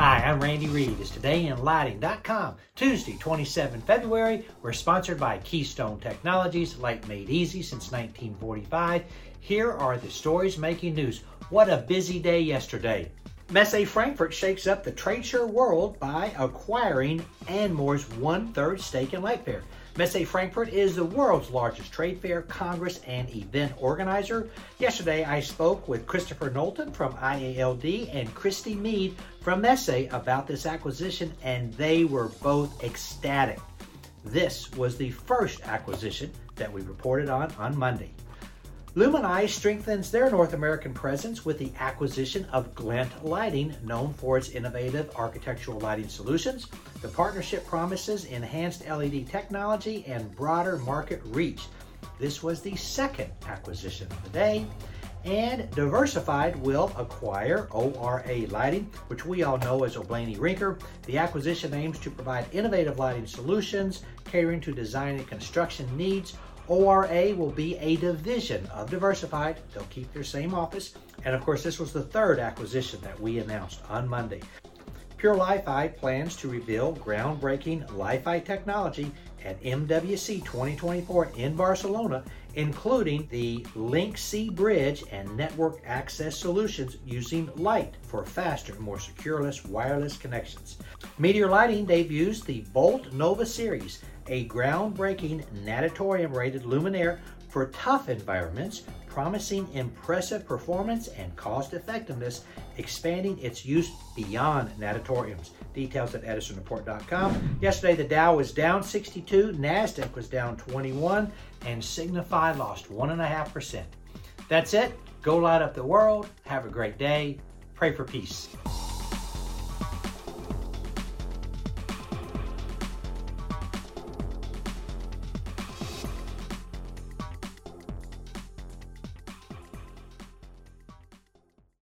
Hi, I'm Randy Reed. It's todayinlighting.com. Tuesday, 27 February. We're sponsored by Keystone Technologies, light made easy since 1945. Here are the stories making news. What a busy day yesterday. Messe Frankfurt shakes up the trade show world by acquiring ANDMORE's one-third stake in Lightfair. Messe Frankfurt is the world's largest trade fair, congress, and event organizer. Yesterday, I spoke with Christopher Knowlton from IALD and Christy Mead from Messe about this acquisition, and they were both ecstatic. This was the first acquisition that we reported on on Monday. Luminii strengthens their North American presence with the acquisition of Glint Lighting, known for its innovative architectural lighting solutions. The partnership promises enhanced LED technology and broader market reach. This was the second acquisition of the day. And Diversified will acquire ORA Lighting, which we all know as O'Blaney Rinker. The acquisition aims to provide innovative lighting solutions, catering to design and construction needs ORA will be a division of Diversified. They'll keep their same office. And of course, this was the third acquisition that we announced on Monday. pureLiFi plans to reveal groundbreaking Li-Fi technology at MWC 2024 in Barcelona, including the Link C bridge and network access solutions using light for faster more secureless wireless connections. Meteor Lighting debuts the Bolt Nova series, a groundbreaking natatorium rated luminaire for tough environments, promising impressive performance and cost effectiveness, expanding its use beyond natatoriums. Details at edisonreport.com. Yesterday, the Dow was down 62, NASDAQ was down 21, and Signify lost 1.5%. That's it. Go light up the world. Have a great day. Pray for peace.